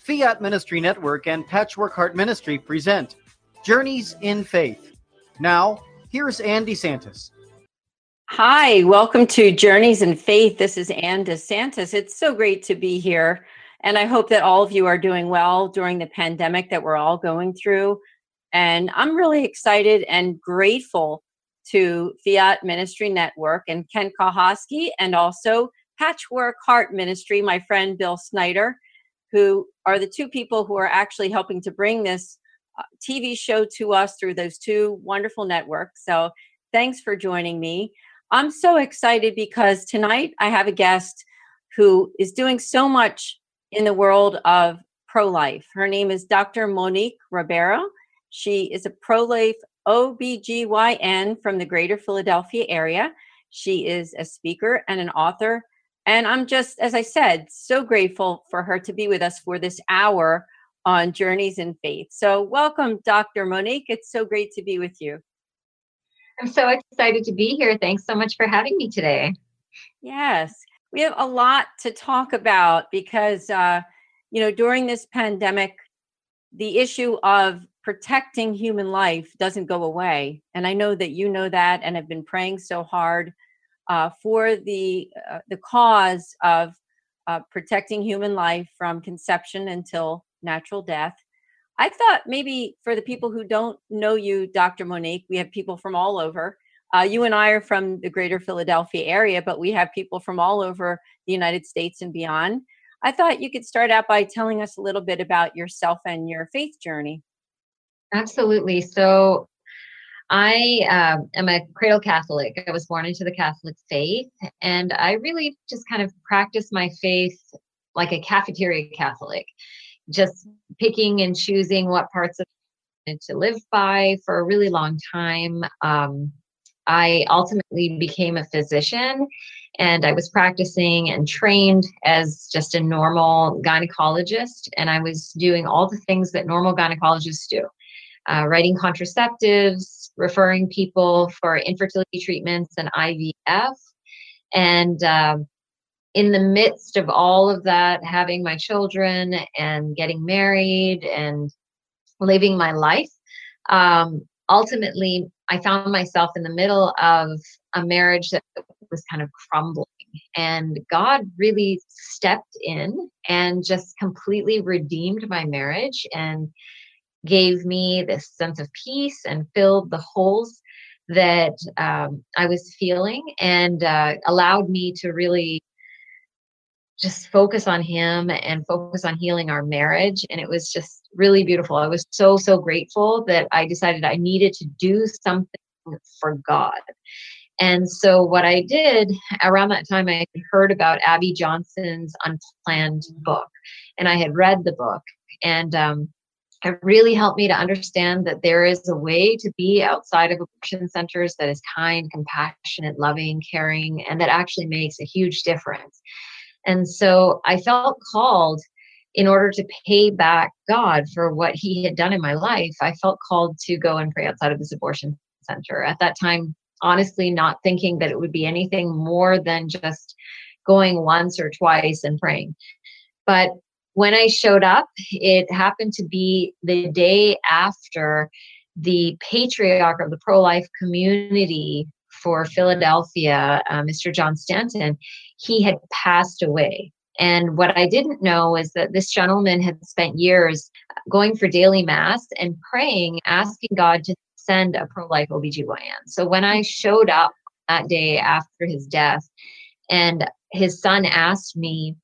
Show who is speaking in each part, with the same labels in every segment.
Speaker 1: Fiat Ministry Network and Patchwork Heart Ministry present Journeys in Faith. Now, here's Andy DeSantis.
Speaker 2: Hi, welcome to Journeys in Faith. This is Ann DeSantis. It's so great to be here. And I hope that all of you are doing well during the pandemic that we're all going through. And I'm really excited and grateful to Fiat Ministry Network and Ken Kahosky and also Patchwork Heart Ministry, my friend Bill Snyder, who are the two people who are actually helping to bring this uh, TV show to us through those two wonderful networks. So thanks for joining me. I'm so excited because tonight I have a guest who is doing so much in the world of pro life. Her name is Dr. Monique Ribeiro. She is a pro life OBGYN from the greater Philadelphia area. She is a speaker and an author. And I'm just, as I said, so grateful for her to be with us for this hour on Journeys in Faith. So, welcome, Dr. Monique. It's so great to be with you.
Speaker 3: I'm so excited to be here. Thanks so much for having me today.
Speaker 2: Yes, we have a lot to talk about because, uh, you know, during this pandemic, the issue of protecting human life doesn't go away. And I know that you know that and have been praying so hard uh, for the, uh, the cause of uh, protecting human life from conception until natural death. I thought maybe for the people who don't know you, Dr. Monique, we have people from all over. Uh, you and I are from the greater Philadelphia area, but we have people from all over the United States and beyond. I thought you could start out by telling us a little bit about yourself and your faith journey.
Speaker 3: Absolutely. So, I uh, am a cradle Catholic. I was born into the Catholic faith, and I really just kind of practice my faith like a cafeteria Catholic just picking and choosing what parts of it to live by for a really long time. Um, I ultimately became a physician and I was practicing and trained as just a normal gynecologist. And I was doing all the things that normal gynecologists do uh, writing contraceptives, referring people for infertility treatments and IVF. And um, in the midst of all of that, having my children and getting married and living my life, um, ultimately, I found myself in the middle of a marriage that was kind of crumbling. And God really stepped in and just completely redeemed my marriage and gave me this sense of peace and filled the holes that um, I was feeling and uh, allowed me to really just focus on him and focus on healing our marriage. And it was just really beautiful. I was so so grateful that i decided i needed to do something for god. And so what i did around that time i heard about abby johnson's unplanned book and i had read the book. And um, it really helped me to understand that there is a way to be outside of abortion centers that is kind compassionate loving caring and that actually makes a huge difference and so I felt called in order to pay back God for what he had done in my life. I felt called to go and pray outside of this abortion center. At that time, honestly, not thinking that it would be anything more than just going once or twice and praying. But when I showed up, it happened to be the day after the patriarch of the pro life community for Philadelphia, uh, Mr. John Stanton, he had passed away. And what I didn't know is that this gentleman had spent years going for daily mass and praying, asking God to send a pro life OBGYN. So when I showed up that day after his death, and his son asked me,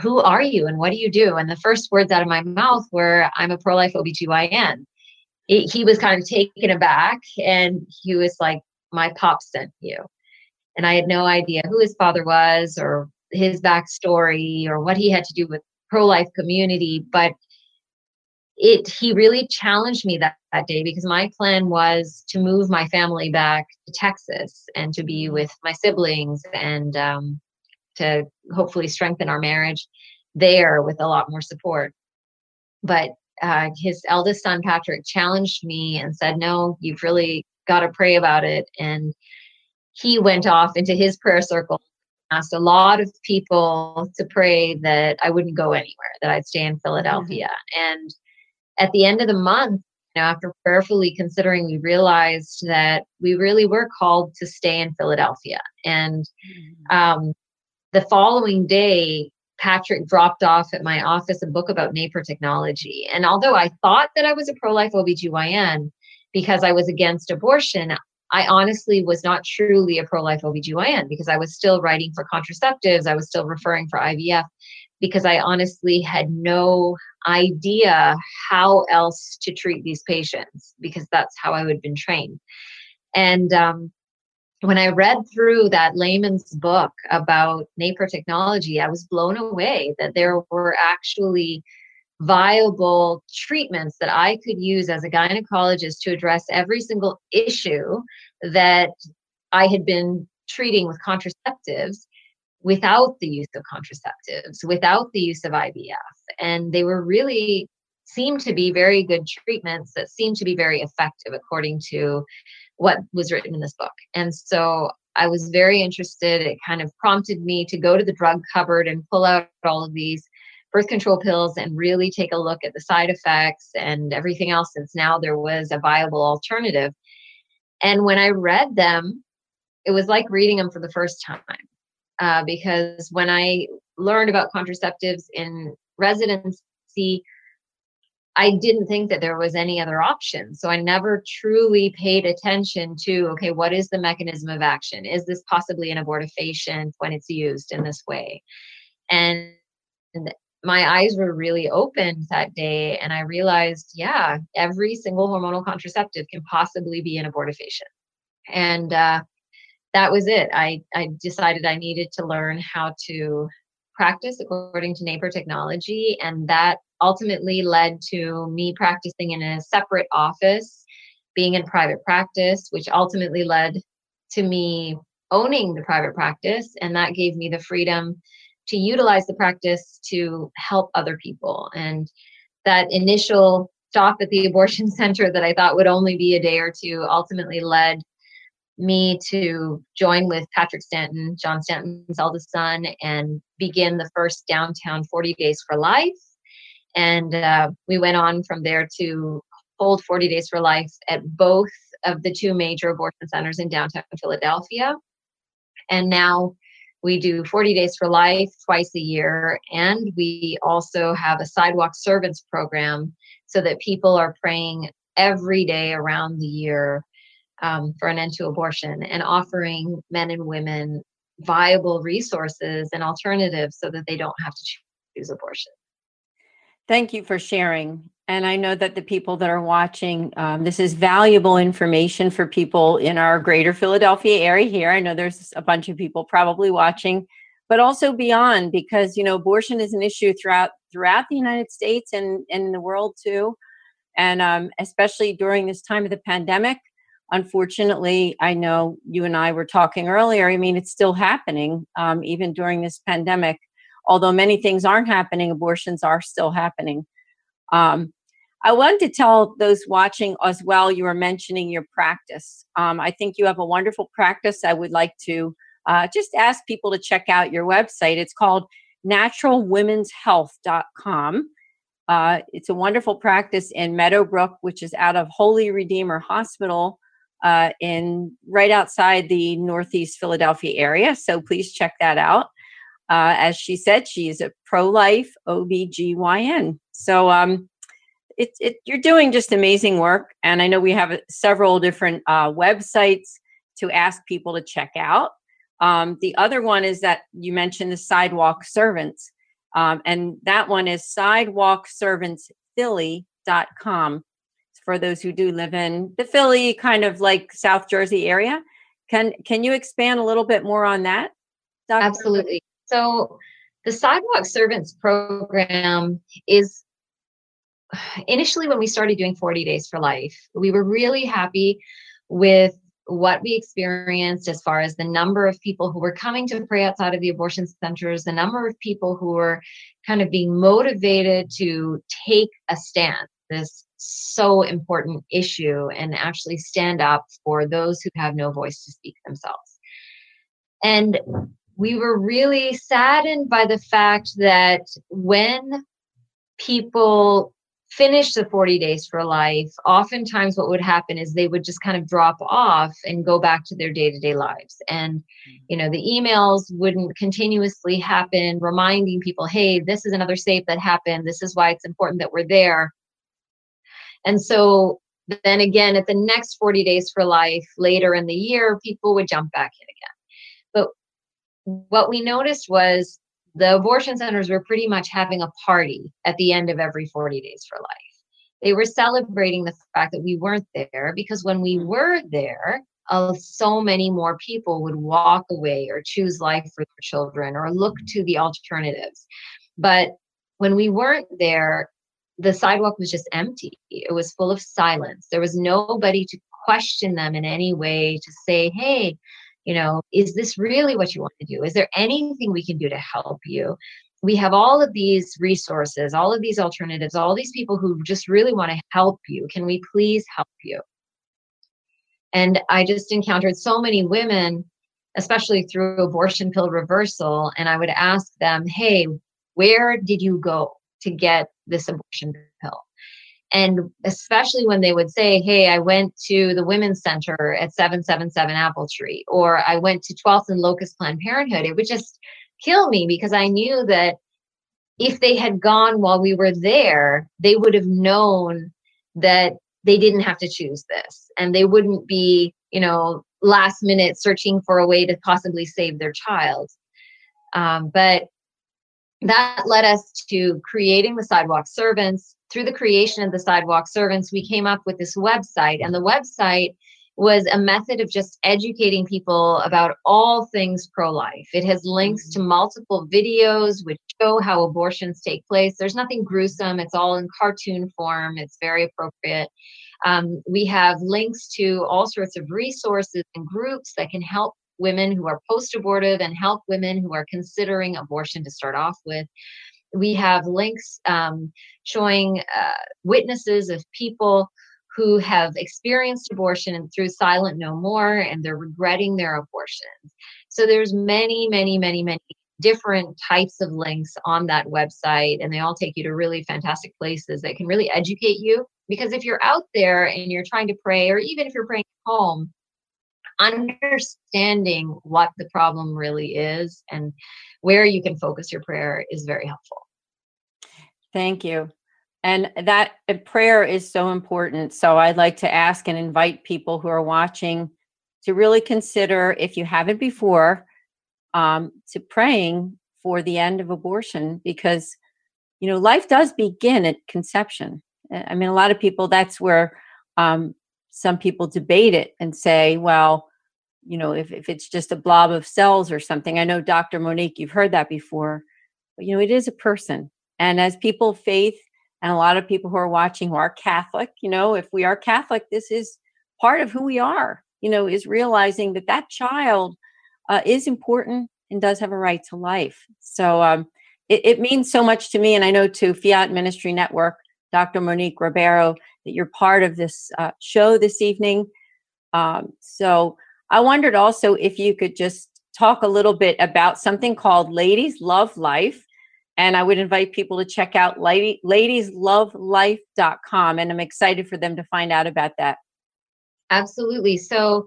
Speaker 3: Who are you and what do you do? And the first words out of my mouth were, I'm a pro life OBGYN. It, he was kind of taken aback and he was like, My pop sent you and I had no idea who his father was or his backstory or what he had to do with pro-life community but it he really challenged me that, that day because my plan was to move my family back to texas and to be with my siblings and um, to hopefully strengthen our marriage there with a lot more support but uh, his eldest son patrick challenged me and said no you've really got to pray about it and he went off into his prayer circle asked a lot of people to pray that I wouldn't go anywhere, that I'd stay in Philadelphia. Mm-hmm. And at the end of the month, you know, after prayerfully considering, we realized that we really were called to stay in Philadelphia. And mm-hmm. um, the following day, Patrick dropped off at my office a book about NAPRO technology. And although I thought that I was a pro life OBGYN because I was against abortion, I honestly was not truly a pro life OBGYN because I was still writing for contraceptives, I was still referring for IVF because I honestly had no idea how else to treat these patients because that's how I had been trained. And um, when I read through that layman's book about NAPRO technology, I was blown away that there were actually viable treatments that I could use as a gynecologist to address every single issue that I had been treating with contraceptives without the use of contraceptives, without the use of IVF. And they were really seemed to be very good treatments that seemed to be very effective according to what was written in this book. And so I was very interested. It kind of prompted me to go to the drug cupboard and pull out all of these birth control pills and really take a look at the side effects and everything else since now there was a viable alternative. And when I read them, it was like reading them for the first time. Uh, because when I learned about contraceptives in residency, I didn't think that there was any other option. So I never truly paid attention to okay, what is the mechanism of action? Is this possibly an abortifacient when it's used in this way? And, my eyes were really opened that day, and I realized, yeah, every single hormonal contraceptive can possibly be an abortifacient. And uh, that was it. I, I decided I needed to learn how to practice according to NAPRO technology, and that ultimately led to me practicing in a separate office, being in private practice, which ultimately led to me owning the private practice. And that gave me the freedom to utilize the practice to help other people. And that initial stop at the abortion center that I thought would only be a day or two ultimately led me to join with Patrick Stanton, John Stanton's eldest son, and begin the first downtown 40 Days for Life. And uh, we went on from there to hold 40 Days for Life at both of the two major abortion centers in downtown Philadelphia. And now we do 40 Days for Life twice a year. And we also have a sidewalk servants program so that people are praying every day around the year um, for an end to abortion and offering men and women viable resources and alternatives so that they don't have to choose abortion.
Speaker 2: Thank you for sharing. And I know that the people that are watching, um, this is valuable information for people in our greater Philadelphia area here. I know there's a bunch of people probably watching, but also beyond because, you know, abortion is an issue throughout throughout the United States and, and in the world too. And um, especially during this time of the pandemic, unfortunately, I know you and I were talking earlier. I mean, it's still happening um, even during this pandemic. Although many things aren't happening, abortions are still happening. Um, I wanted to tell those watching as well, you were mentioning your practice. Um, I think you have a wonderful practice. I would like to uh, just ask people to check out your website. It's called naturalwomenshealth.com. Uh, it's a wonderful practice in Meadowbrook, which is out of Holy Redeemer Hospital uh, in right outside the Northeast Philadelphia area. So please check that out. Uh, as she said, she is a pro-life OBGYN. So um, it, it, you're doing just amazing work. And I know we have several different uh, websites to ask people to check out. Um, the other one is that you mentioned the sidewalk servants. Um, and that one is sidewalkservantsphilly.com for those who do live in the Philly kind of like South Jersey area. Can can you expand a little bit more on that?
Speaker 3: Dr. Absolutely. So the sidewalk servants program is initially when we started doing 40 days for life, we were really happy with what we experienced as far as the number of people who were coming to pray outside of the abortion centers, the number of people who were kind of being motivated to take a stand. This so important issue and actually stand up for those who have no voice to speak themselves. And we were really saddened by the fact that when people finish the 40 days for life, oftentimes what would happen is they would just kind of drop off and go back to their day-to-day lives. And mm-hmm. you know, the emails wouldn't continuously happen reminding people, "Hey, this is another SAFE that happened. This is why it's important that we're there." And so then again at the next 40 days for life later in the year, people would jump back in again. But what we noticed was the abortion centers were pretty much having a party at the end of every 40 days for life. They were celebrating the fact that we weren't there because when we were there, uh, so many more people would walk away or choose life for their children or look to the alternatives. But when we weren't there, the sidewalk was just empty. It was full of silence. There was nobody to question them in any way to say, hey, you know is this really what you want to do is there anything we can do to help you we have all of these resources all of these alternatives all these people who just really want to help you can we please help you and i just encountered so many women especially through abortion pill reversal and i would ask them hey where did you go to get this abortion pill and especially when they would say, Hey, I went to the Women's Center at 777 Appletree, or I went to 12th and Locust Planned Parenthood, it would just kill me because I knew that if they had gone while we were there, they would have known that they didn't have to choose this and they wouldn't be, you know, last minute searching for a way to possibly save their child. Um, but that led us to creating the sidewalk servants. Through the creation of the sidewalk servants we came up with this website and the website was a method of just educating people about all things pro-life. It has links to multiple videos which show how abortions take place. There's nothing gruesome. It's all in cartoon form. It's very appropriate. Um, we have links to all sorts of resources and groups that can help women who are post abortive and help women who are considering abortion to start off with. We have links um, showing uh, witnesses of people who have experienced abortion and through silent no more and they're regretting their abortions so there's many many many many different types of links on that website and they all take you to really fantastic places that can really educate you because if you're out there and you're trying to pray or even if you're praying at home understanding what the problem really is and where you can focus your prayer is very helpful.
Speaker 2: Thank you. And that uh, prayer is so important. So I'd like to ask and invite people who are watching to really consider, if you haven't before, um, to praying for the end of abortion because, you know, life does begin at conception. I mean, a lot of people, that's where um, some people debate it and say, well, you know, if, if it's just a blob of cells or something. I know, Dr. Monique, you've heard that before, but you know, it is a person. And as people of faith, and a lot of people who are watching who are Catholic, you know, if we are Catholic, this is part of who we are, you know, is realizing that that child uh, is important and does have a right to life. So um, it, it means so much to me. And I know to Fiat Ministry Network, Dr. Monique Ribeiro, that you're part of this uh, show this evening. Um, so I wondered also if you could just talk a little bit about something called Ladies Love Life. And I would invite people to check out lady, ladieslovelife.com. And I'm excited for them to find out about that.
Speaker 3: Absolutely. So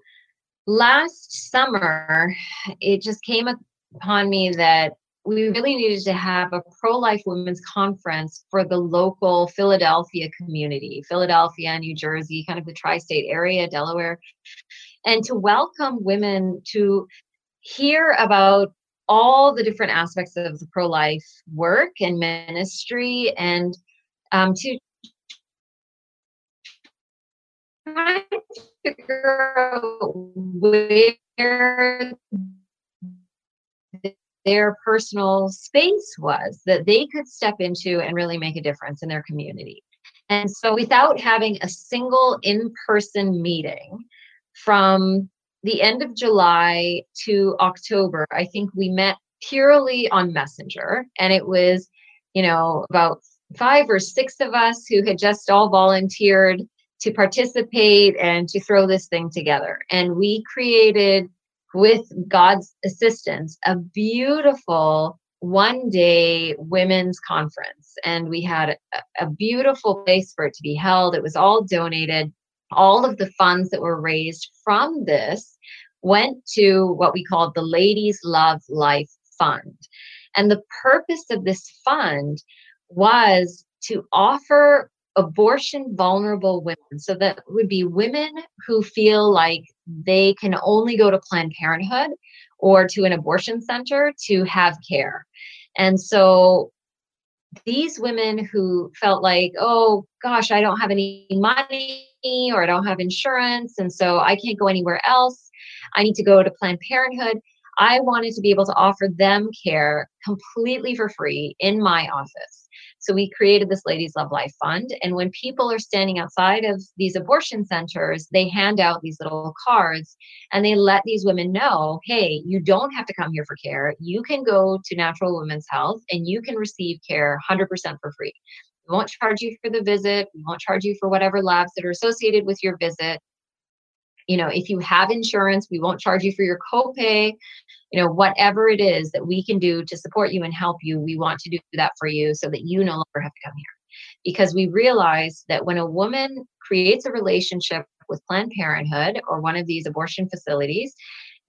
Speaker 3: last summer, it just came upon me that we really needed to have a pro life women's conference for the local Philadelphia community, Philadelphia, New Jersey, kind of the tri state area, Delaware, and to welcome women to hear about all the different aspects of the pro life work and ministry and um, to try to figure out where their personal space was that they could step into and really make a difference in their community. And so, without having a single in person meeting from the end of July to October, I think we met purely on Messenger. And it was, you know, about five or six of us who had just all volunteered to participate and to throw this thing together. And we created with God's assistance, a beautiful one day women's conference. And we had a, a, beautiful place for it to be held. It was all donated. All of the funds that were raised from this went to what we called the Ladies Love Life Fund. And the purpose of this fund was to offer abortion vulnerable women. So that would be women who feel like they can only go to Planned Parenthood or to an abortion center to have care. And so these women who felt like, oh gosh, I don't have any money or I don't have insurance, and so I can't go anywhere else. I need to go to Planned Parenthood. I wanted to be able to offer them care completely for free in my office. So we created this Ladies Love Life Fund. And when people are standing outside of these abortion centers, they hand out these little cards and they let these women know hey, you don't have to come here for care. You can go to Natural Women's Health and you can receive care 100% for free. We won't charge you for the visit. We won't charge you for whatever labs that are associated with your visit you know if you have insurance we won't charge you for your copay you know whatever it is that we can do to support you and help you we want to do that for you so that you no longer have to come here. Because we realize that when a woman creates a relationship with planned parenthood or one of these abortion facilities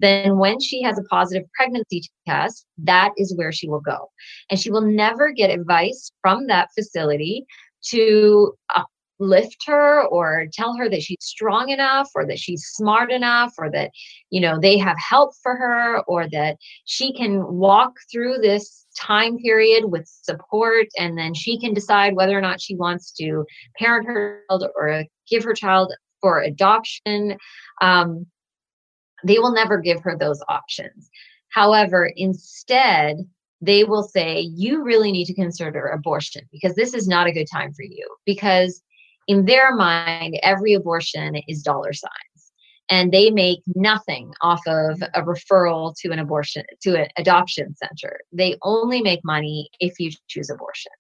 Speaker 3: then when she has a positive pregnancy test that is where she will go. And she will never get advice from that facility to uh, lift her or tell her that she's strong enough or that she's smart enough or that you know they have help for her or that she can walk through this time period with support and then she can decide whether or not she wants to parent her child or give her child for adoption. Um, they will never give her those options. However instead they will say you really need to consider abortion because this is not a good time for you because in their mind, every abortion is dollar signs. And they make nothing off of a referral to an abortion, to an adoption center. They only make money if you choose abortion.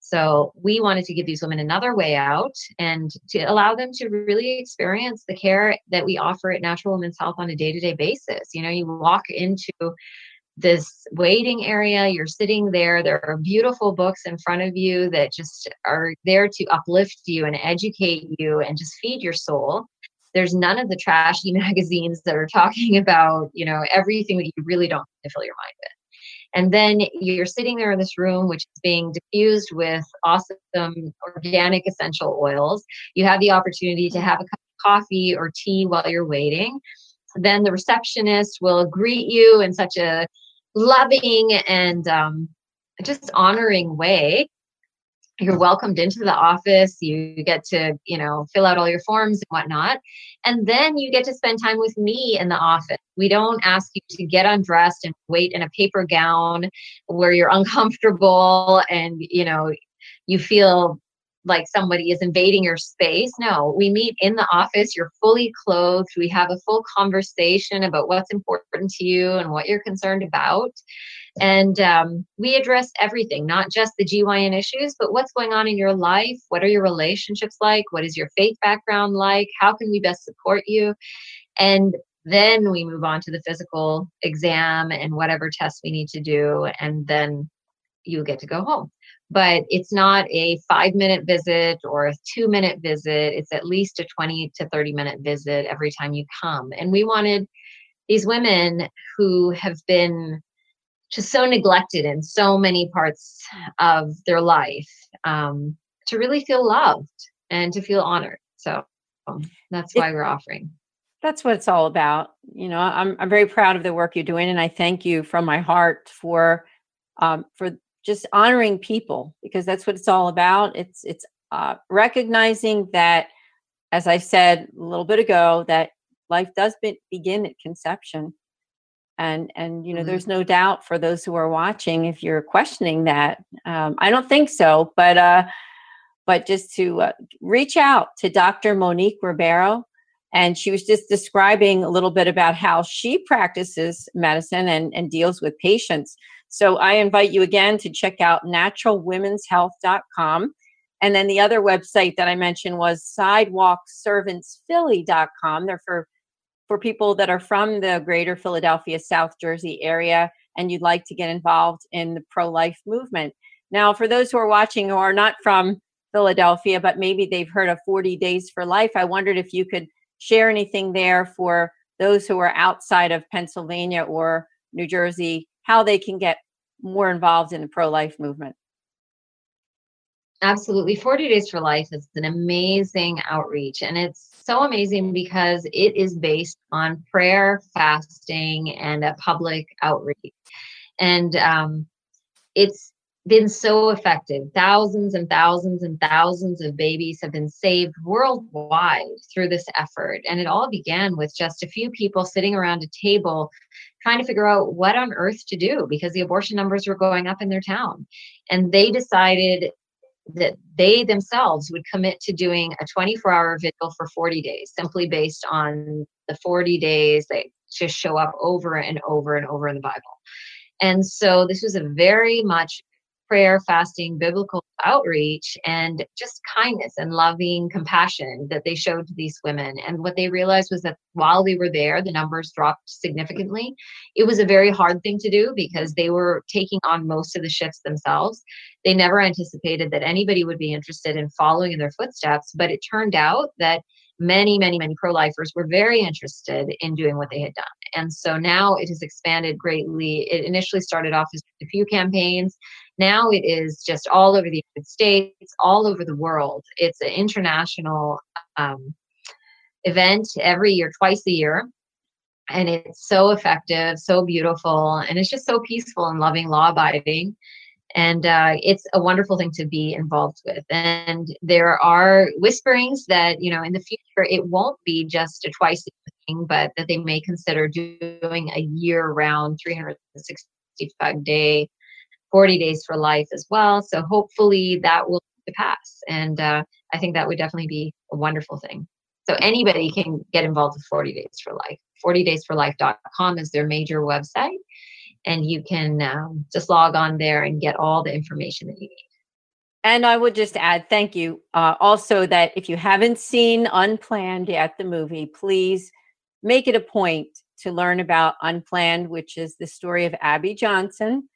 Speaker 3: So we wanted to give these women another way out and to allow them to really experience the care that we offer at Natural Women's Health on a day-to-day basis. You know, you walk into this waiting area. You're sitting there. There are beautiful books in front of you that just are there to uplift you and educate you and just feed your soul. There's none of the trashy magazines that are talking about, you know, everything that you really don't need to fill your mind with. And then you're sitting there in this room, which is being diffused with awesome organic essential oils. You have the opportunity to have a cup of coffee or tea while you're waiting then the receptionist will greet you in such a loving and um, just honoring way. You're welcomed into the office. You get to you know fill out all your forms and whatnot. And then you get to spend time with me in the office. We don't ask you to get undressed and wait in a paper gown where you're uncomfortable and you know you feel like somebody is invading your space. No, we meet in the office. You're fully clothed. We have a full conversation about what's important to you and what you're concerned about. And um, we address everything, not just the GYN issues, but what's going on in your life. What are your relationships like? What is your faith background like? How can we best support you? And then we move on to the physical exam and whatever tests we need to do. And then you get to go home but it's not a five minute visit or a two minute visit. It's at least a 20 to 30 minute visit every time you come. And we wanted these women who have been just so neglected in so many parts of their life um, to really feel loved and to feel honored. So um, that's why we're offering.
Speaker 2: That's what it's all about. You know, I'm I'm very proud of the work you're doing, and I thank you from my heart for um, for just honoring people because that's what it's all about. It's it's uh, recognizing that, as I said a little bit ago, that life does be- begin at conception, and and you know, mm-hmm. there's no doubt for those who are watching if you're questioning that. Um, I don't think so, but uh, but just to uh, reach out to Dr. Monique Ribeiro. And she was just describing a little bit about how she practices medicine and, and deals with patients. So I invite you again to check out naturalwomenshealth.com. And then the other website that I mentioned was sidewalkservantsphilly.com. They're for for people that are from the greater Philadelphia, South Jersey area, and you'd like to get involved in the pro life movement. Now, for those who are watching who are not from Philadelphia, but maybe they've heard of 40 Days for Life, I wondered if you could share anything there for those who are outside of Pennsylvania or New Jersey, how they can get more involved in the pro life movement.
Speaker 3: Absolutely. 40 Days for Life is an amazing outreach. And it's so amazing because it is based on prayer, fasting, and a public outreach. And um, it's been so effective. Thousands and thousands and thousands of babies have been saved worldwide through this effort. And it all began with just a few people sitting around a table trying to figure out what on earth to do because the abortion numbers were going up in their town. And they decided that they themselves would commit to doing a 24 hour vigil for 40 days, simply based on the 40 days that just show up over and over and over in the Bible. And so this was a very much prayer, fasting, biblical outreach, and just kindness and loving compassion that they showed to these women. And what they realized was that while they were there, the numbers dropped significantly. It was a very hard thing to do because they were taking on most of the shifts themselves. They never anticipated that anybody would be interested in following in their footsteps, but it turned out that many, many, many pro lifers were very interested in doing what they had done. And so now it has expanded greatly. It initially started off as a few campaigns. Now it is just all over the United States, all over the world. It's an international um, event every year, twice a year. And it's so effective, so beautiful, and it's just so peaceful and loving, law abiding and uh, it's a wonderful thing to be involved with. And there are whisperings that you know in the future it won't be just a twice thing but that they may consider doing a year round 365 day 40 days for life as well. So hopefully that will pass. And uh, i think that would definitely be a wonderful thing. So anybody can get involved with 40 days for life. 40daysforlife.com is their major website and you can um, just log on there and get all the information that you need.
Speaker 2: And I would just add, thank you. Uh, also, that if you haven't seen Unplanned yet, the movie, please make it a point to learn about Unplanned, which is the story of Abby Johnson.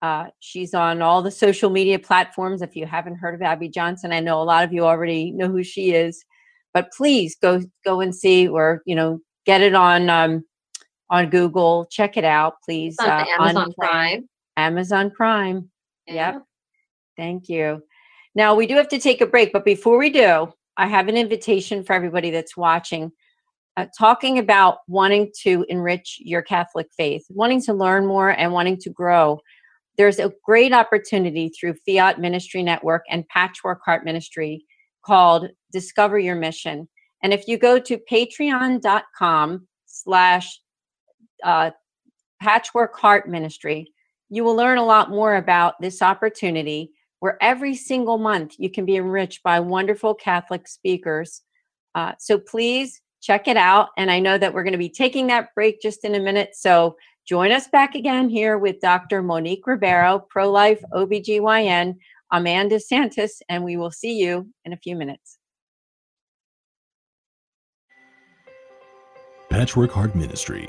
Speaker 2: Uh, she's on all the social media platforms. If you haven't heard of Abby Johnson, I know a lot of you already know who she is, but please go go and see, or you know, get it on um, on Google. Check it out, please.
Speaker 3: On uh, Amazon Prime.
Speaker 2: Amazon Prime. Yeah. Yep. Thank you. Now we do have to take a break, but before we do, I have an invitation for everybody that's watching. Uh, talking about wanting to enrich your Catholic faith, wanting to learn more, and wanting to grow. There's a great opportunity through Fiat Ministry Network and Patchwork Heart Ministry called Discover Your Mission. And if you go to patreon.com slash uh, Patchwork Heart Ministry, you will learn a lot more about this opportunity where every single month you can be enriched by wonderful Catholic speakers. Uh, so please check it out. And I know that we're going to be taking that break just in a minute. So join us back again here with Dr. Monique Ribeiro, pro life OBGYN, Amanda Santos, and we will see you in a few minutes.
Speaker 4: Patchwork Heart Ministry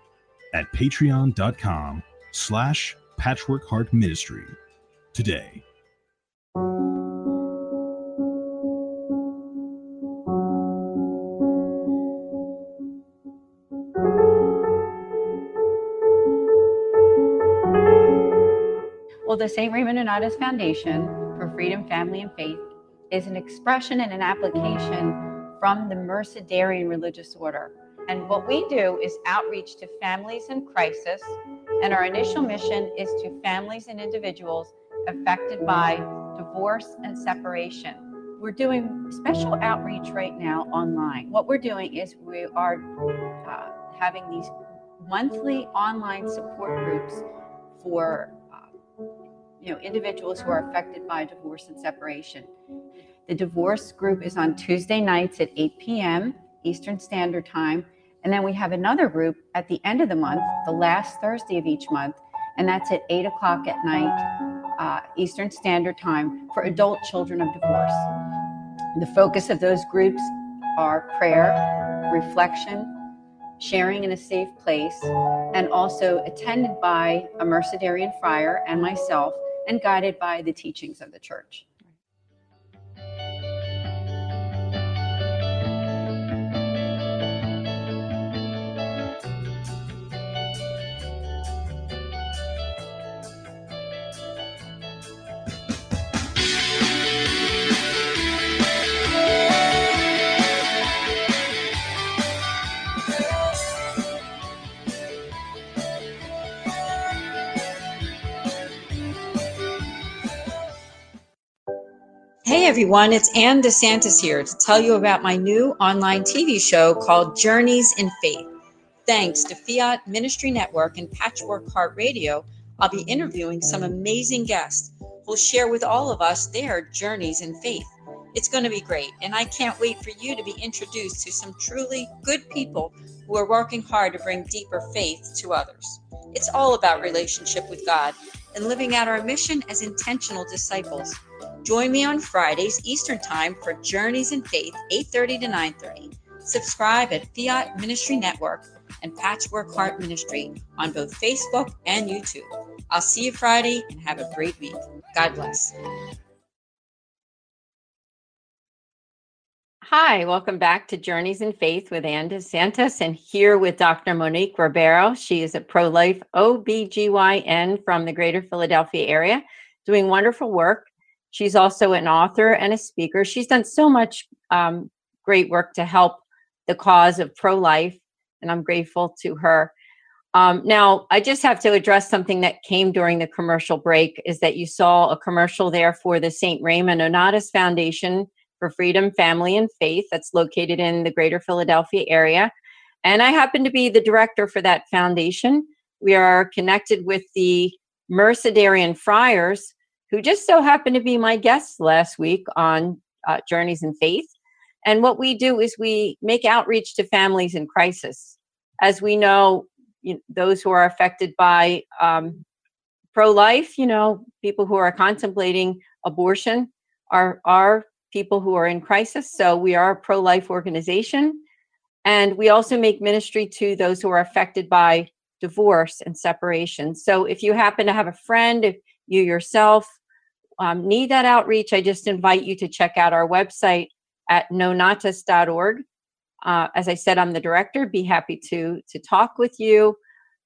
Speaker 4: at patreon.com slash patchwork heart ministry today.
Speaker 2: Well, the St. Raymond Nonnatus Foundation for Freedom, Family, and Faith is an expression and an application from the Mercedarian religious order and what we do is outreach to families in crisis. And our initial mission is to families and individuals affected by divorce and separation. We're doing special outreach right now online. What we're doing is we are uh, having these monthly online support groups for uh, you know individuals who are affected by divorce and separation. The divorce group is on Tuesday nights at 8 p.m. Eastern Standard Time, and then we have another group at the end of the month, the last Thursday of each month, and that's at 8 o'clock at night uh, Eastern Standard Time for adult children of divorce. The focus of those groups are prayer, reflection, sharing in a safe place, and also attended by a Mercedarian friar and myself, and guided by the teachings of the church.
Speaker 5: Everyone, it's Ann DeSantis here to tell you about my new online TV show called Journeys in Faith. Thanks to Fiat Ministry Network and Patchwork Heart Radio, I'll be interviewing some amazing guests who'll share with all of us their journeys in faith. It's going to be great, and I can't wait for you to be introduced to some truly good people who are working hard to bring deeper faith to others. It's all about relationship with God and living out our mission as intentional disciples. Join me on Fridays Eastern Time for Journeys in Faith, 8:30 to 9:30. Subscribe at Fiat Ministry Network and Patchwork Heart Ministry on both Facebook and YouTube. I'll see you Friday and have a great week. God bless.
Speaker 2: Hi, welcome back to Journeys in Faith with Ann DeSantis and here with Dr. Monique Ribeiro. She is a pro life OBGYN from the greater Philadelphia area, doing wonderful work. She's also an author and a speaker. She's done so much um, great work to help the cause of pro life, and I'm grateful to her. Um, now, I just have to address something that came during the commercial break is that you saw a commercial there for the St. Raymond Nonnatus Foundation for Freedom, Family, and Faith that's located in the greater Philadelphia area. And I happen to be the director for that foundation. We are connected with the Mercedarian Friars, who just so happened to be my guest last week on uh, Journeys in Faith. And what we do is we make outreach to families in crisis. As we know, you know those who are affected by um, pro life, you know, people who are contemplating abortion are, are people who are in crisis. So we are a pro life organization. And we also make ministry to those who are affected by divorce and separation. So if you happen to have a friend, if you yourself um, need that outreach, I just invite you to check out our website at nonnatus.org. Uh, as I said, I'm the director. Be happy to to talk with you.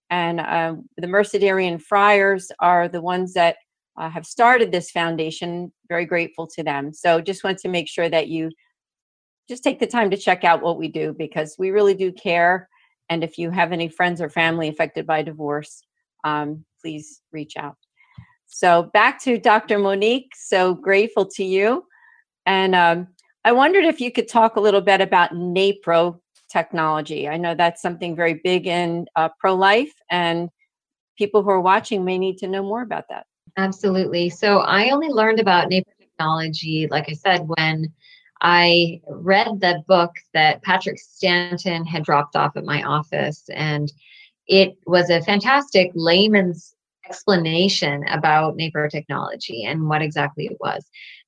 Speaker 2: And uh, the Mercedarian Friars are the ones that uh, have started this foundation. Very grateful to them. So just want to make sure that you just take the time to check out what we do because we really do care. And if you have any friends or family affected by divorce, um, please reach out. So back to Dr. Monique. So grateful to you. And um, I wondered if you could talk a little bit about NAPRO technology. I know that's something very big in uh, pro life, and people who are watching may need to know more about that.
Speaker 3: Absolutely. So I only learned about NAPRO technology, like I said, when I read the book that Patrick Stanton had dropped off at my office, and it was a fantastic layman's explanation about NAPRO technology and what exactly it was.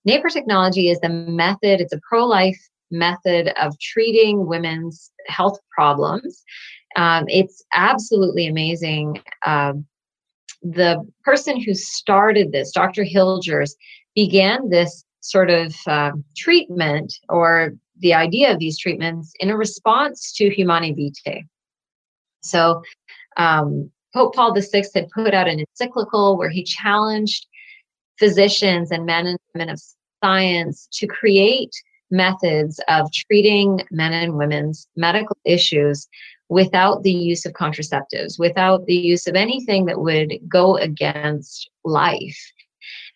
Speaker 3: NAPRO technology is the method, it's a pro life method of treating women's health problems. Um, it's absolutely amazing. Um, the person who started this, Dr. Hilgers, began this sort of uh, treatment or the idea of these treatments in a response to Humanae Vitae. So, um, Pope Paul VI had put out an encyclical where he challenged physicians and men and women of science to create methods of treating men and women's medical issues without the use of contraceptives, without the use of anything that would go against life.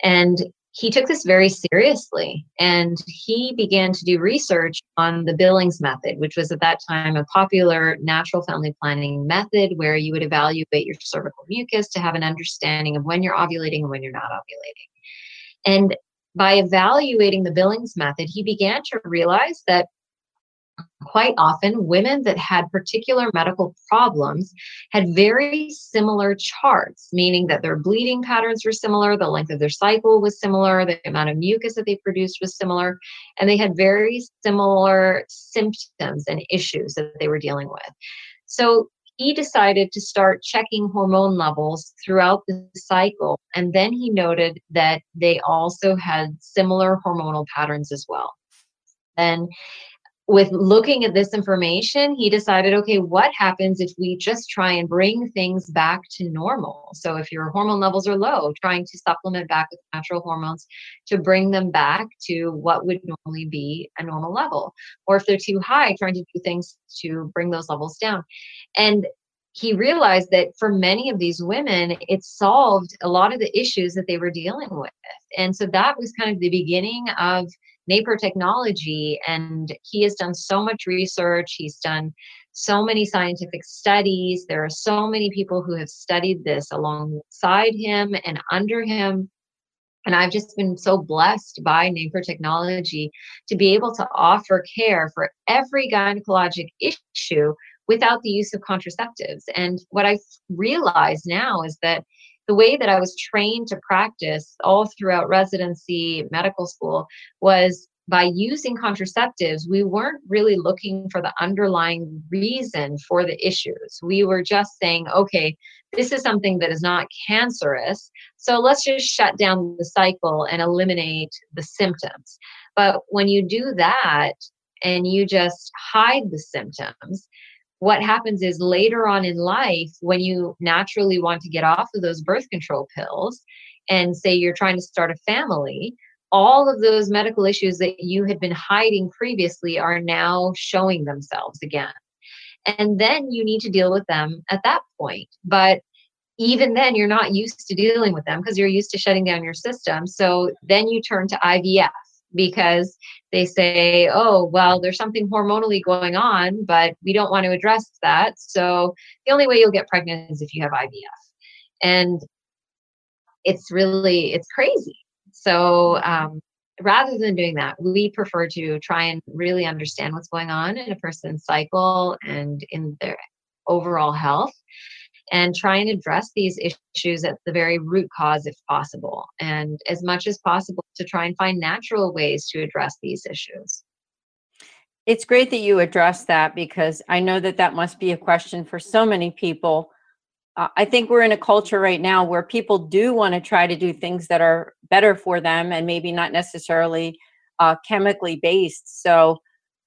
Speaker 3: And he took this very seriously and he began to do research on the Billings method, which was at that time a popular natural family planning method where you would evaluate your cervical mucus to have an understanding of when you're ovulating and when you're not ovulating. And by evaluating the Billings method, he began to realize that quite often women that had particular medical problems had very similar charts meaning that their bleeding patterns were similar the length of their cycle was similar the amount of mucus that they produced was similar and they had very similar symptoms and issues that they were dealing with. So he decided to start checking hormone levels throughout the cycle and then he noted that they also had similar hormonal patterns as well. And with looking at this information, he decided, okay, what happens if we just try and bring things back to normal? So if your hormone levels are low, trying to supplement back with natural hormones to bring them back to what would normally be a normal level. Or if they're too high, trying to do things to bring those levels down. And he realized that for many of these women, it solved a lot of the issues that they were dealing with. And so that was kind of the beginning of NAPRO technology. And he has done so much research. He's done so many scientific studies. There are so many people who have studied this alongside him and under him. And I've just been so blessed by NAPRO technology to be able to offer care for every gynecologic issue without the use of contraceptives. And what I realize now is that the way that I was trained to practice all throughout residency, medical school, was by using contraceptives, we weren't really looking for the underlying reason for the issues. We were just saying, okay, this is something that is not cancerous. So let's just shut down the cycle and eliminate the symptoms. But when you do that and you just hide the symptoms, what happens is later on in life, when you naturally want to get off of those birth control pills and say you're trying to start a family, all of those medical issues that you had been hiding previously are now showing themselves again. And then you need to deal with them at that point. But even then, you're not used to dealing with them because you're used to shutting down your system. So then you turn to IVF because they say, oh, well, there's something hormonally going on, but we don't want to address that. So the only way you'll get pregnant is if you have IVF. And it's really, it's crazy. So um, rather than doing that, we prefer to try and really understand what's going on in a person's cycle and in their overall health and try and address these issues at the very root cause if possible and as much as possible to try and find natural ways to address these issues.
Speaker 2: It's great that you address that because i know that that must be a question for so many people. Uh, i think we're in a culture right now where people do want to try to do things that are better for them and maybe not necessarily uh, chemically based. So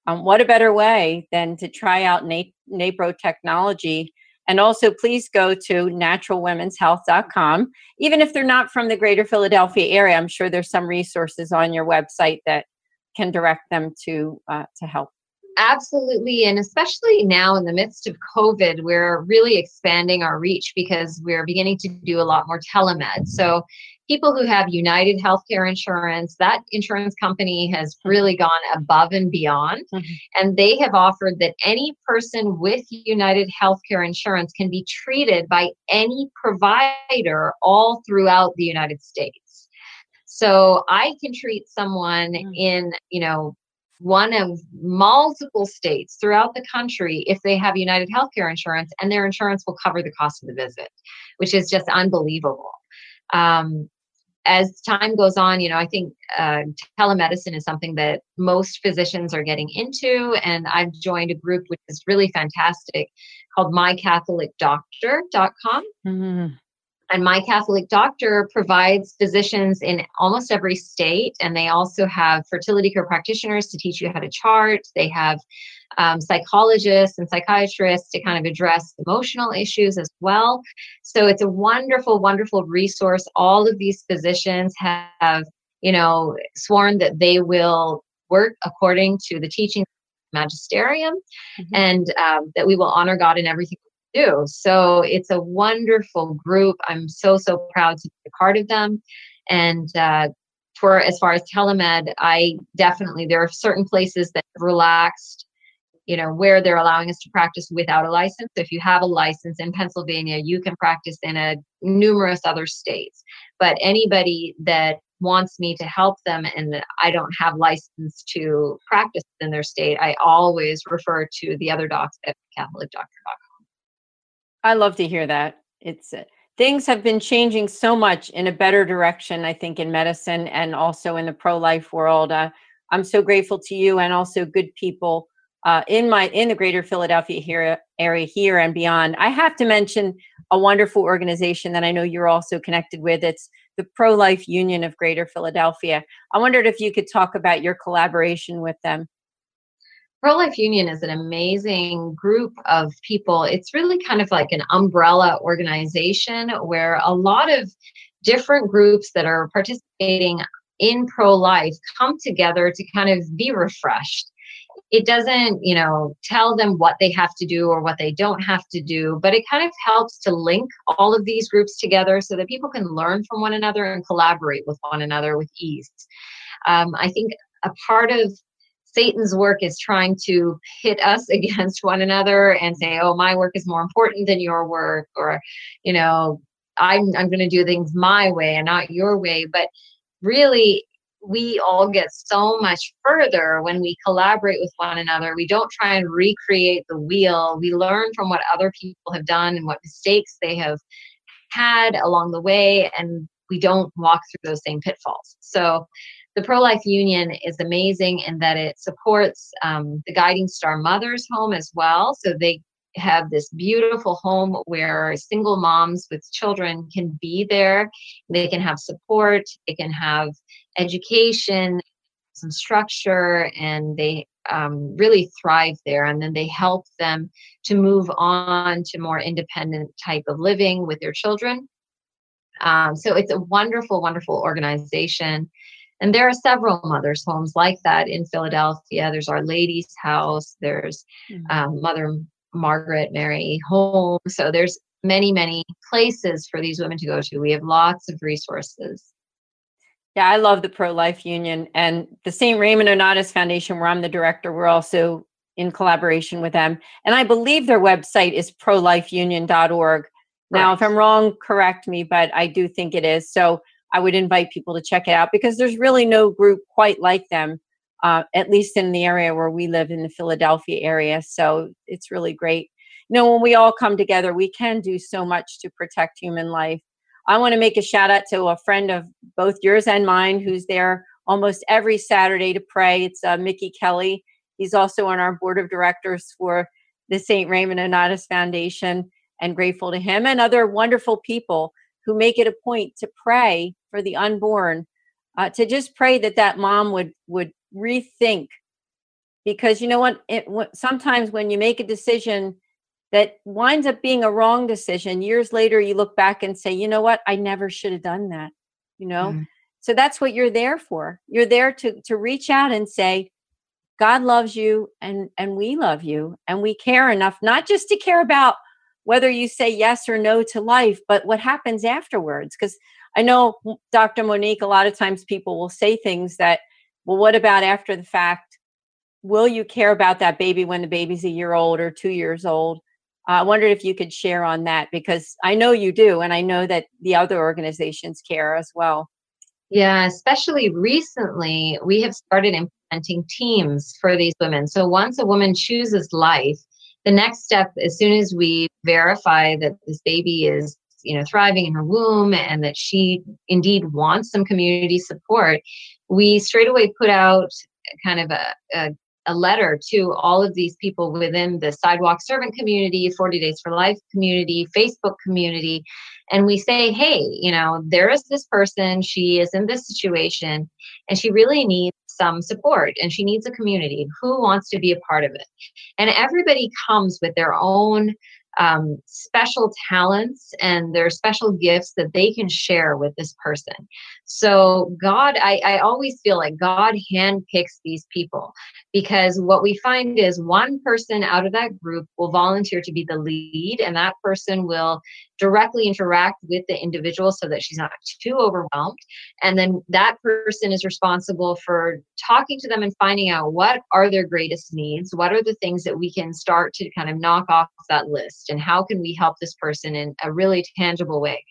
Speaker 2: um, what a better way than to try out Na- NAPRO technology and also, please go to naturalwomenshealth.com. Even if they're not from the greater Philadelphia area, I'm sure there's some resources on your website that can direct them to uh, to help.
Speaker 3: Absolutely. And especially now in the midst of COVID, we're really expanding our reach because we're beginning to do a lot more telemed. So people who have United Healthcare Insurance, that insurance company has really gone above and beyond. Mm-hmm. And they have offered that any person with United Healthcare Insurance can be treated by any provider all throughout the United States. So I can treat someone mm-hmm. in, you know, one of multiple states throughout the country if they have United Healthcare insurance and their insurance will cover the cost of the visit, which is just unbelievable. Um, as time goes on, you know, I think uh, telemedicine is something that most physicians are getting into. And I've joined a group which is really fantastic called mycatholicdoctor.com. Mm-hmm. And My Catholic Doctor provides physicians in almost every state. And they also have fertility care practitioners to teach you how to chart. They have um, psychologists and psychiatrists to kind of address emotional issues as well. So it's a wonderful, wonderful resource. All of these physicians have, you know, sworn that they will work according to the teaching magisterium mm-hmm. and um, that we will honor God in everything we do. So it's a wonderful group. I'm so, so proud to be a part of them. And uh, for as far as telemed, I definitely there are certain places that have relaxed, you know, where they're allowing us to practice without a license. If you have a license in Pennsylvania, you can practice in a numerous other states. But anybody that wants me to help them and I don't have license to practice in their state, I always refer to the other docs at CatholicDoctor.com.
Speaker 2: I love to hear that. It's uh, things have been changing so much in a better direction, I think, in medicine and also in the pro life world. Uh, I'm so grateful to you and also good people uh, in my in the greater Philadelphia here, area here and beyond. I have to mention a wonderful organization that I know you're also connected with. It's the Pro Life Union of Greater Philadelphia. I wondered if you could talk about your collaboration with them.
Speaker 3: Pro Life Union is an amazing group of people. It's really kind of like an umbrella organization where a lot of different groups that are participating in pro life come together to kind of be refreshed it doesn't you know tell them what they have to do or what they don't have to do but it kind of helps to link all of these groups together so that people can learn from one another and collaborate with one another with ease. Um, i think a part of satan's work is trying to pit us against one another and say oh my work is more important than your work or you know i'm, I'm going to do things my way and not your way but really we all get so much further when we collaborate with one another. We don't try and recreate the wheel. We learn from what other people have done and what mistakes they have had along the way, and we don't walk through those same pitfalls. So, the Pro Life Union is amazing in that it supports um, the Guiding Star Mothers Home as well. So, they have this beautiful home where single moms with children can be there. They can have support, they can have education, some structure, and they um, really thrive there. And then they help them to move on to more independent type of living with their children. Um, so it's a wonderful, wonderful organization. And there are several mothers' homes like that in Philadelphia. There's Our Lady's House. There's mm-hmm. um, Mother Margaret Mary Home. So there's many, many places for these women to go to. We have lots of resources.
Speaker 2: Yeah, I love the Pro Life Union and the St. Raymond Nonnatus Foundation, where I'm the director. We're also in collaboration with them. And I believe their website is prolifeunion.org. Now, if I'm wrong, correct me, but I do think it is. So I would invite people to check it out because there's really no group quite like them, uh, at least in the area where we live in the Philadelphia area. So it's really great. You know, when we all come together, we can do so much to protect human life. I want to make a shout out to a friend of both yours and mine who's there almost every Saturday to pray. It's uh, Mickey Kelly. He's also on our board of directors for the St. Raymond Nonnatus Foundation and grateful to him and other wonderful people who make it a point to pray for the unborn, uh, to just pray that that mom would would rethink because you know what it, sometimes when you make a decision that winds up being a wrong decision. Years later you look back and say you know what? I never should have done that you know? Mm. so that's what you're there for. You're there to to reach out and say god loves you and and we love you and we care enough not just to care about whether you say yes or no to life but what happens afterwards. Because i know dr monique a lot of times people will say things that well what about after the fact? Will you care about that baby when the baby's a year old or two years old I wondered if you could share on that because I know you do, and I know that the other organizations care as well.
Speaker 3: Yeah, especially recently, we have started implementing teams for these women. So once a woman chooses life, the next step, as soon as we verify that this baby is you know thriving in her womb and that she indeed wants some community support we straight away put out kind of a, a a letter to all of these people within the sidewalk servant community 40 days for life community facebook community and we say hey you know there is this person. She is in this situation and she really needs some support and she needs a community who wants to be a part of it? And everybody comes with their own um, special talents and their special gifts that they can share with this person. So, God, I, I always feel like God handpicks these people because what we find is one person out of that group will volunteer to be the lead and that person will directly interact with the individual so that she's not too overwhelmed. And then that person is responsible for talking to them and finding out what are their greatest needs what are the things that we can start to kind of knock off that list and how can we help this person in a really tangible way.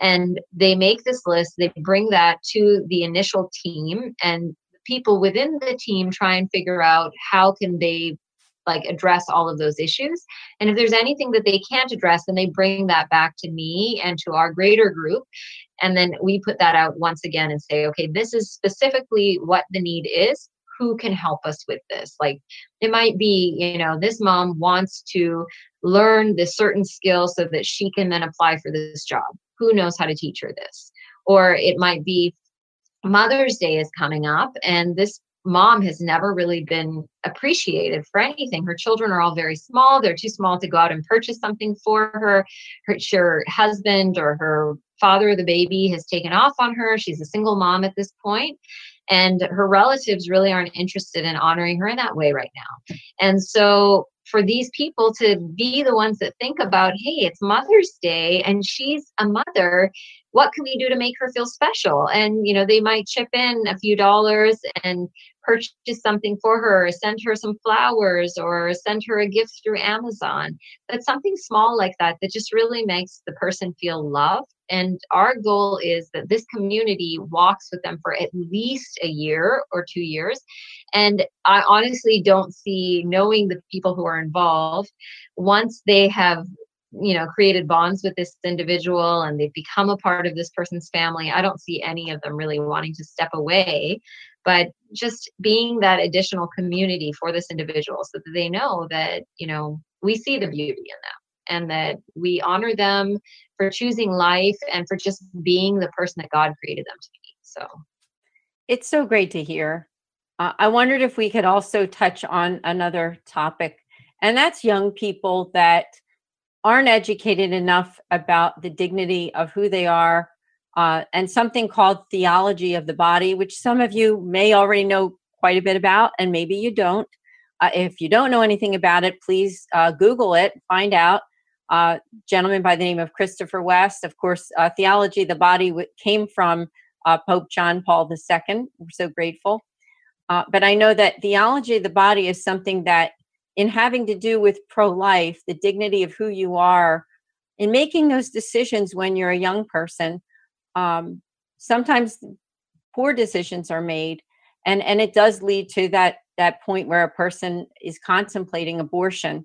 Speaker 3: And they make this list they bring that to the initial team and people within the team try and figure out how can they like address all of those issues. And if there's anything that they can't address then they bring that back to me and to our greater group. And then we put that out once again and say okay this is specifically what the need is. Who can help us with this? Like it might be you know this mom wants to learn this certain skill so that she can then apply for this job. Who knows how to teach her this? Or it might be Mother's Day is coming up, and this mom has never really been appreciated for anything. Her children are all very small. They're too small to go out and purchase something for her. Her, her husband or her father of the baby has taken off on her. She's a single mom at this point, And her relatives really aren't interested in honoring her in that way right now. And so for these people to be the ones that think about, hey, it's Mother's Day and she's a mother. What can we do to make her feel special? And, you know, they might chip in a few dollars and purchase something for her, or send her some flowers, or send her a gift through Amazon. But something small like that that just really makes the person feel loved. And our goal is that this community walks with them for at least a year or two years. And I honestly don't see, knowing the people who are involved, once they have you know created bonds with this individual and they've become a part of this person's family i don't see any of them really wanting to step away. But just being that additional community for this individual so that they know that you know we see the beauty in them and that we honor them for choosing life and for just being the person that god created them to be. So.
Speaker 2: It's so great to hear. Uh, i wondered if we could also touch on another topic and that's young people that aren't educated enough about the dignity of who they are uh, and something called theology of the body, which some of you may already know quite a bit about, and maybe you don't. Uh, if you don't know anything about it, please uh, Google it, find out. Uh, gentleman by the name of Christopher West. Of course, uh, theology of the body w- came from uh, Pope John Paul II. We're so grateful. but I know that theology of the body is something that, in having to do with pro life, the dignity of who you are, in making those decisions when you're a young person, um, sometimes poor decisions are made and and it does lead to that that point where a person is contemplating abortion.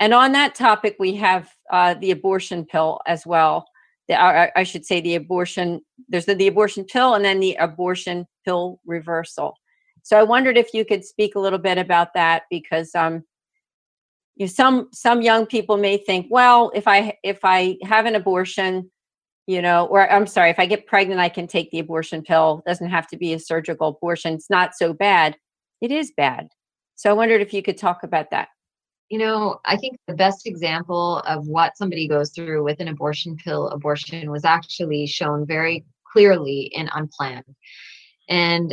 Speaker 2: And on that topic we have uh, the abortion pill as well. The, I, I should say the abortion there's the, the abortion pill and then the abortion pill reversal so i wondered if you could speak a little bit about that because um you some some young people may think well if i if i have an abortion you know, or I'm sorry, if I get pregnant, I can take the abortion pill. It doesn't have to be a surgical abortion. It's not so bad. It is bad. So I wondered if you could talk about that.
Speaker 3: You know, I think the best example of what somebody goes through with an abortion pill abortion was actually shown very clearly in Unplanned. And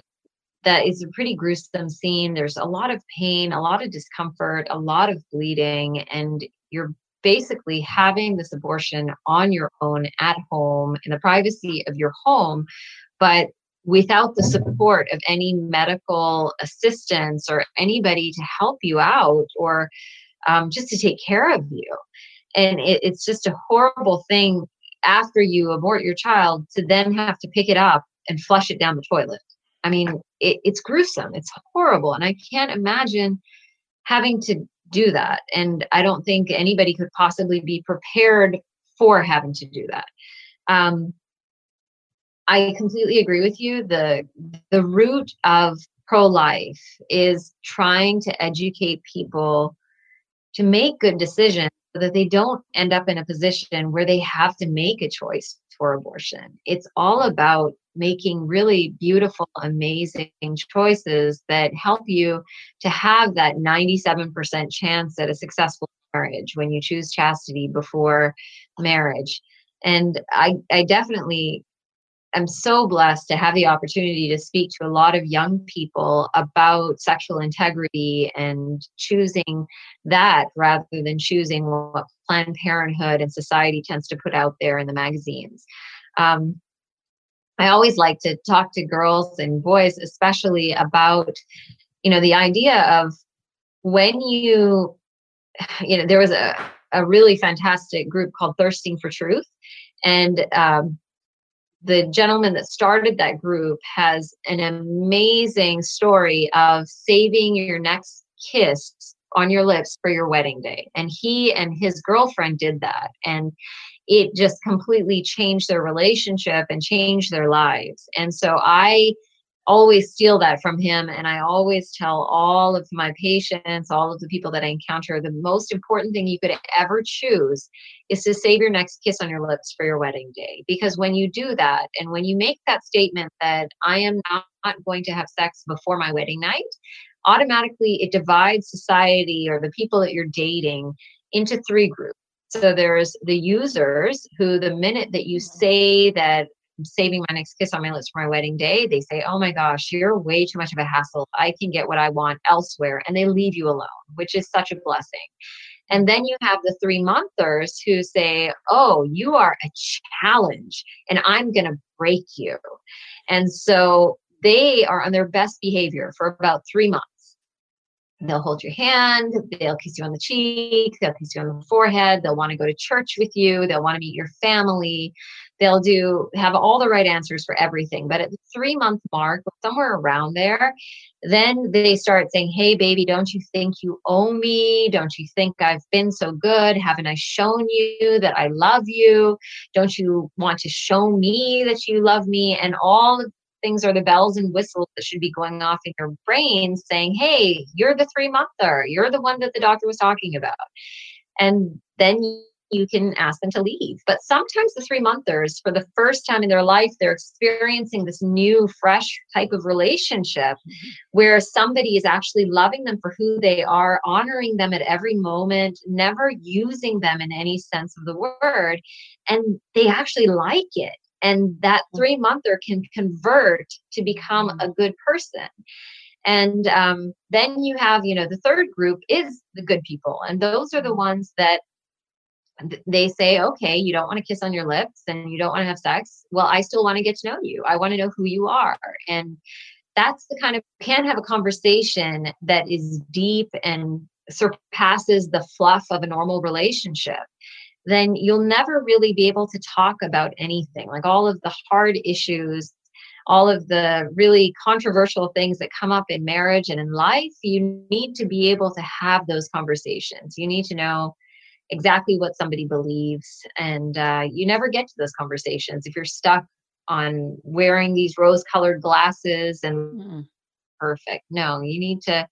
Speaker 3: that is a pretty gruesome scene. There's a lot of pain, a lot of discomfort, a lot of bleeding, and you're basically having this abortion on your own at home in the privacy of your home, but without the support of any medical assistance or anybody to help you out or um, just to take care of you. And it, it's just a horrible thing after you abort your child to then have to pick it up and flush it down the toilet. I mean, it, it's gruesome. It's horrible. And I can't imagine having to do that. And I don't think anybody could possibly be prepared for having to do that. Um, I completely agree with you. The the root of pro-life is trying to educate people to make good decisions so that they don't end up in a position where they have to make a choice for abortion. It's all about making really beautiful, amazing choices that help you to have that 97% chance at a successful marriage when you choose chastity before marriage. And I, I definitely am so blessed to have the opportunity to speak to a lot of young people about sexual integrity and choosing that rather than choosing what Planned Parenthood and society tends to put out there in the magazines. Um, I always like to talk to girls and boys, especially about, you know, the idea of when you, you know, there was a, a really fantastic group called Thirsting for Truth. And um, the gentleman that started that group has an amazing story of saving your next kiss on your lips for your wedding day. And he and his girlfriend did that. And it just completely changed their relationship and changed their lives. And so I always steal that from him. And I always tell all of my patients, all of the people that I encounter, the most important thing you could ever choose is to save your next kiss on your lips for your wedding day. Because when you do that, and when you make that statement that I am not going to have sex before my wedding night, automatically it divides society or the people that you're dating into three groups. So there's the users who, the minute that you mm-hmm. say that I'm saving my next kiss on my lips for my wedding day, they say, Oh my gosh, you're way too much of a hassle. I can get what I want elsewhere. And they leave you alone, which is such a blessing. And then you have the three monthers who say, Oh, you are a challenge and I'm going to break you. And so they are on their best behavior for about three months. They'll hold your hand, they'll kiss you on the cheek, they'll kiss you on the forehead, they'll want to go to church with you, they'll want to meet your family, they'll do have all the right answers for everything. But at the three month mark, somewhere around there, then they start saying, Hey, baby, don't you think you owe me? Don't you think I've been so good? Haven't I shown you that I love you? Don't you want to show me that you love me? And all things are the bells and whistles that should be going off in your brain saying, hey, you're the three monther, you're the one that the doctor was talking about. And then you can ask them to leave. But sometimes the three monthers, for the first time in their life, they're experiencing this new, fresh type of relationship mm-hmm. where somebody is actually loving them for who they are, honoring them at every moment, never using them in any sense of the word. And they actually like it and that mm. three monther can convert to become mm. a good person and um, then you have you know the third group is the good people and those are the mm. ones that they say okay you don't want to kiss on your lips and you don't want to have sex well i still want to get to know you i want to know who you are and that's the kind of can have a conversation that is deep and surpasses the fluff of a normal relationship then you'll never really be able to talk about anything. Like all of the hard issues all of the really controversial things that come up in marriage and in life you need to be able to have those conversations. You need to know exactly what somebody believes and uh, you never get to those conversations if you're stuck on wearing these rose colored glasses and mm. perfect. No you need to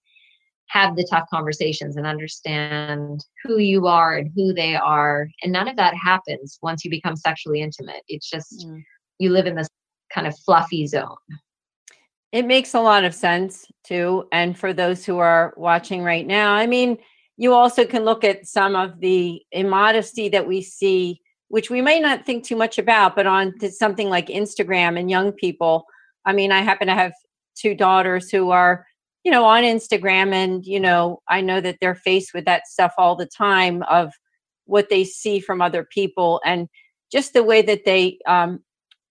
Speaker 3: have the tough conversations and understand who you are and who they are. And none of that happens once you become sexually intimate. It's just mm. you live in this kind of fluffy zone.
Speaker 2: It makes a lot of sense too. And for those who are watching right now, I mean, you also can look at some of the immodesty that we see, which we may not think too much about, but on something like Instagram and young people. I mean, I happen to have two daughters who are you know on instagram and you know i know that they're faced with that stuff all the time of what they see from other people and just the way that they um,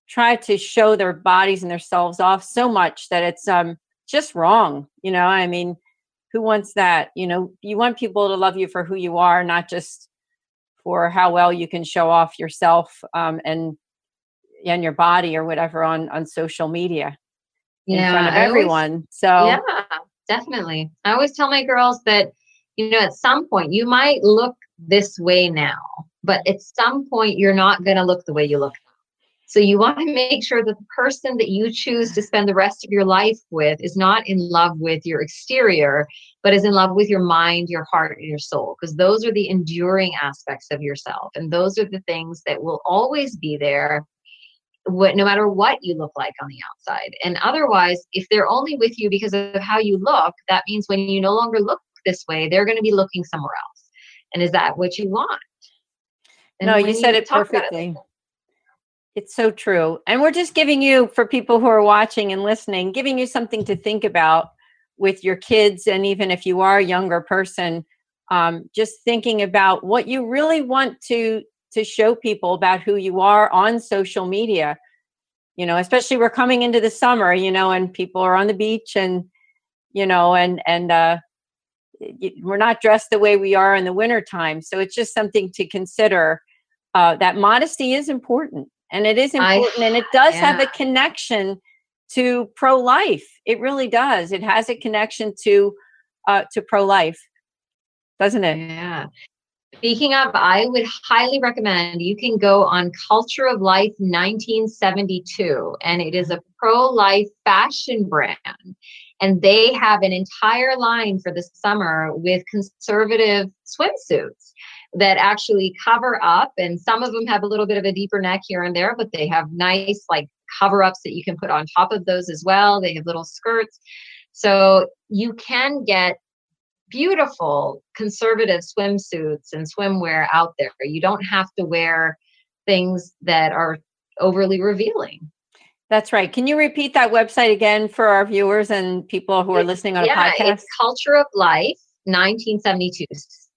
Speaker 2: try to show their bodies and themselves off so much that it's um, just wrong you know i mean who wants that you know you want people to love you for who you are not just for how well you can show off yourself um, and and your body or whatever on on social media yeah, in front of everyone. Always, so
Speaker 3: yeah, definitely. I always tell my girls that you know at some point you might look this way now, but at some point you're not going to look the way you look. So you want to make sure that the person that you choose to spend the rest of your life with is not in love with your exterior, but is in love with your mind, your heart, and your soul, because those are the enduring aspects of yourself. And those are the things that will always be there what no matter what you look like on the outside and otherwise if they're only with you because of how you look that means when you no longer look this way they're going to be looking somewhere else and is that what you want
Speaker 2: and no you said you it perfectly it, It's so true. And we're just giving you, for people who are watching and listening, giving you something to think about with your kids. And even if you are a younger person, um, just thinking about what you really want to to show people about who you are on social media. You know especially we're coming into the summer you know and people are on the beach and you know and and uh we're not dressed the way we are in the winter time so it's just something to consider. Uh, that modesty is important and it is important I, and it does yeah. have a connection to pro-life. It really does. It has a connection to uh, to pro-life doesn't it?
Speaker 3: Yeah Speaking of, I would highly recommend you can go on Culture of Life 1972, and it is a pro life fashion brand. And they have an entire line for the summer with conservative swimsuits that actually cover up. And some of them have a little bit of a deeper neck here and there, but they have nice, like, cover ups that you can put on top of those as well. They have little skirts. So you can get beautiful conservative swimsuits and swimwear out there. You don't have to wear things that are overly revealing.
Speaker 2: That's right. Can you repeat that website again for our viewers and people who are listening on yeah, a podcast?
Speaker 3: It's Culture of Life 1972.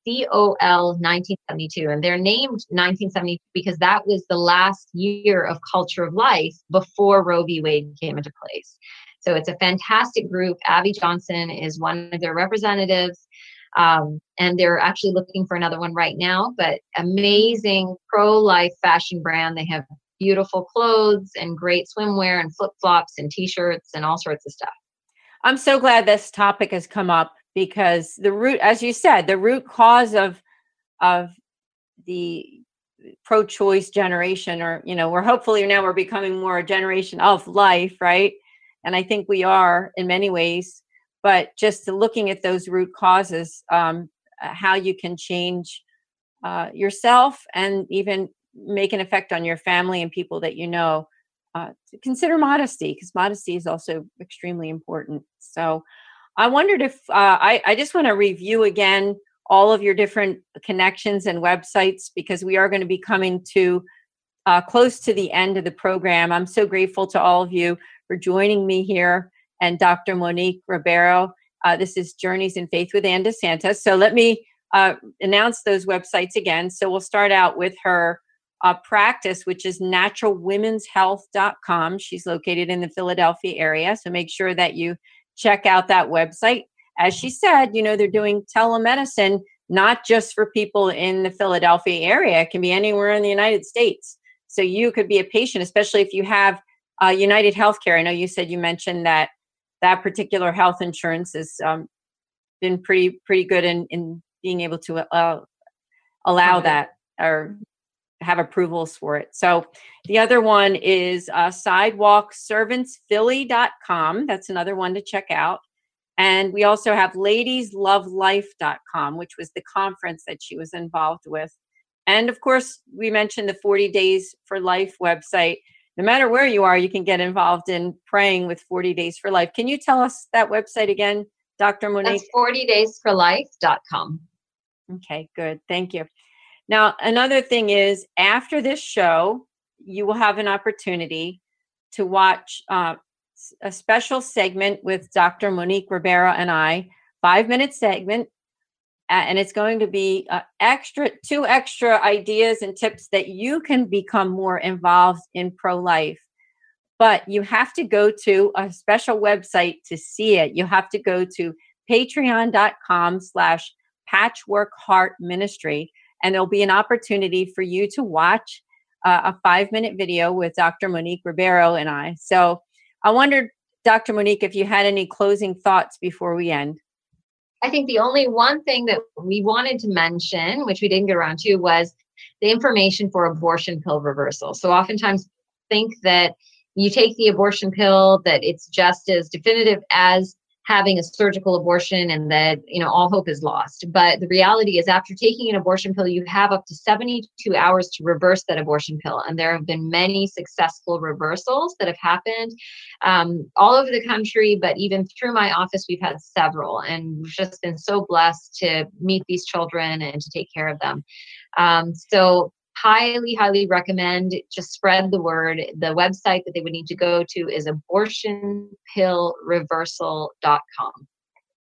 Speaker 3: COL 1972. And they're named 1972 because that was the last year of Culture of Life before Roe v. Wade came into place. So it's a fantastic group. Abby Johnson is one of their representatives. Um, and they're actually looking for another one right now, but amazing pro life fashion brand. They have beautiful clothes and great swimwear and flip flops and t shirts and all sorts of stuff.
Speaker 2: I'm so glad this topic has come up because the root, as you said, the root cause of of the pro-choice generation, or you know, we're hopefully now we're becoming more a generation of life, right? And I think we are in many ways but just looking at those root causes um, uh, how you can change uh, yourself and even make an effect on your family and people that you know uh, consider modesty because modesty is also extremely important. So i wondered if uh, I, I just want to review again all of your different connections and websites because we are going to be coming to uh, close to the end of the program. I'm so grateful to all of you for joining me here and Dr. Monique Ribeiro. Uh, this is Journeys in Faith with Ann DeSantis. So let me uh, announce those websites again. So we'll start out with her uh, practice, which is naturalwomenshealth.com. She's located in the Philadelphia area. So make sure that you check out that website. As she said, you know, they're doing telemedicine not just for people in the Philadelphia area, it can be anywhere in the United States. So you could be a patient, especially if you have uh, United Healthcare. I know you said you mentioned that that particular health insurance has um, been pretty pretty good in in being able to uh, allow that or have approvals for it. So the other one is uh, sidewalkservantsphilly.com. That's another one to check out. And we also have ladieslovelife.com, which was the conference that she was involved with. And of course, we mentioned the 40 Days for Life website no matter where you are, you can get involved in praying with 40 Days for Life. Can you tell us that website again, Dr. Monique?
Speaker 3: That's 40daysforlife.com.
Speaker 2: Okay, good. Thank you. Now, another thing is after this show, you will have an opportunity to watch uh, a special segment with Dr. Monique Ribeiro and I, five minute segment and it's going to be uh, extra two extra ideas and tips that you can become more involved in pro-life. But you have to go to a special website to see it. You have to go to patreon.com slash patchwork heart ministry and there'll be an opportunity for you to watch uh, a five minute video with dr monique ribeiro and i. So i wondered dr monique if you had any closing thoughts before we end
Speaker 3: I think the only one thing that we wanted to mention, which we didn't get around to, was the information for abortion pill reversal. So oftentimes think that you take the abortion pill, that it's just as definitive as having a surgical abortion and that you know all hope is lost. But the reality is after taking an abortion pill you have up to 72 hours to reverse that abortion pill. And there have been many successful reversals that have happened um, all over the country but even through my office we've had several. And we've just been so blessed to meet these children and to take care of them. Um, so highly, highly recommend just spread the word. The website that they would need to go to is abortionpillreversal.com.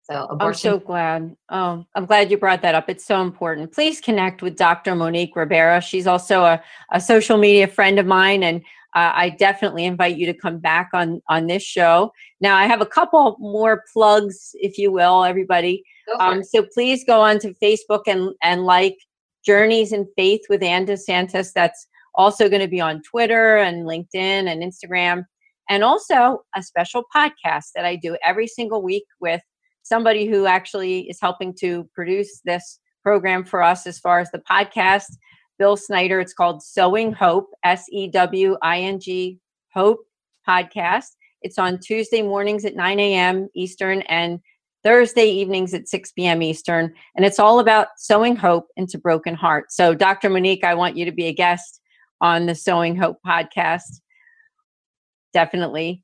Speaker 2: So abortion. I'm so glad. Oh, I'm glad you brought that up. It's so important. Please connect with Dr. Monique Ribeiro. She's also a, a social media friend of mine, and uh, I definitely invite you to come back on on this show. Now, I have a couple more plugs, if you will, everybody. Um, so please go on to Facebook and and like Journeys in Faith with Ann DeSantis. That's also going to be on Twitter and LinkedIn and Instagram, and also a special podcast that I do every single week with somebody who actually is helping to produce this program for us as far as the podcast. Bill Snyder. It's called Sewing Hope, S E W I N G Hope podcast. It's on Tuesday mornings at 9 a.m. Eastern and Thursday evenings at 6 p.m. Eastern. And it's all about sowing hope into broken hearts. So, Dr. Monique, I want you to be a guest on the Sewing Hope podcast. Definitely.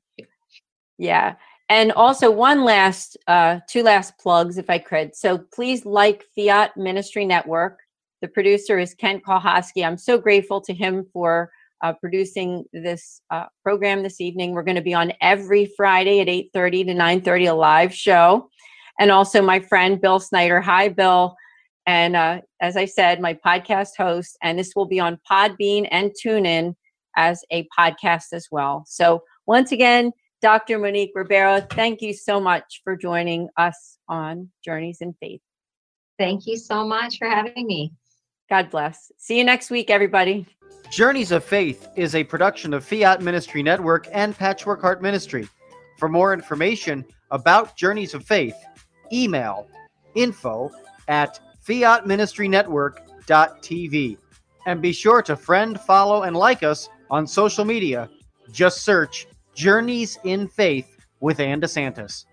Speaker 2: Yeah. And also, one last, uh, two last plugs, if I could. So, please like Fiat Ministry Network. The producer is Kent Kalhosky. I'm so grateful to him for uh, producing this uh, program this evening. We're going to be on every Friday at 8:30 to 9:30, a live show and also my friend Bill Snyder. Hi, Bill. And uh, as I said, my podcast host, and this will be on Podbean and TuneIn as a podcast as well. So, once again, Dr. Monique Ribeiro, thank you so much for joining us on Journeys in Faith.
Speaker 3: Thank you so much for having me.
Speaker 2: God bless. See you next week, everybody.
Speaker 1: Journeys of Faith is a production of Fiat Ministry Network and Patchwork Heart Ministry. For more information about Journeys of Faith, email info at fiatministrynetwork.tv. And be sure to friend, follow, and like us on social media. Just search Journeys in Faith with Ann DeSantis.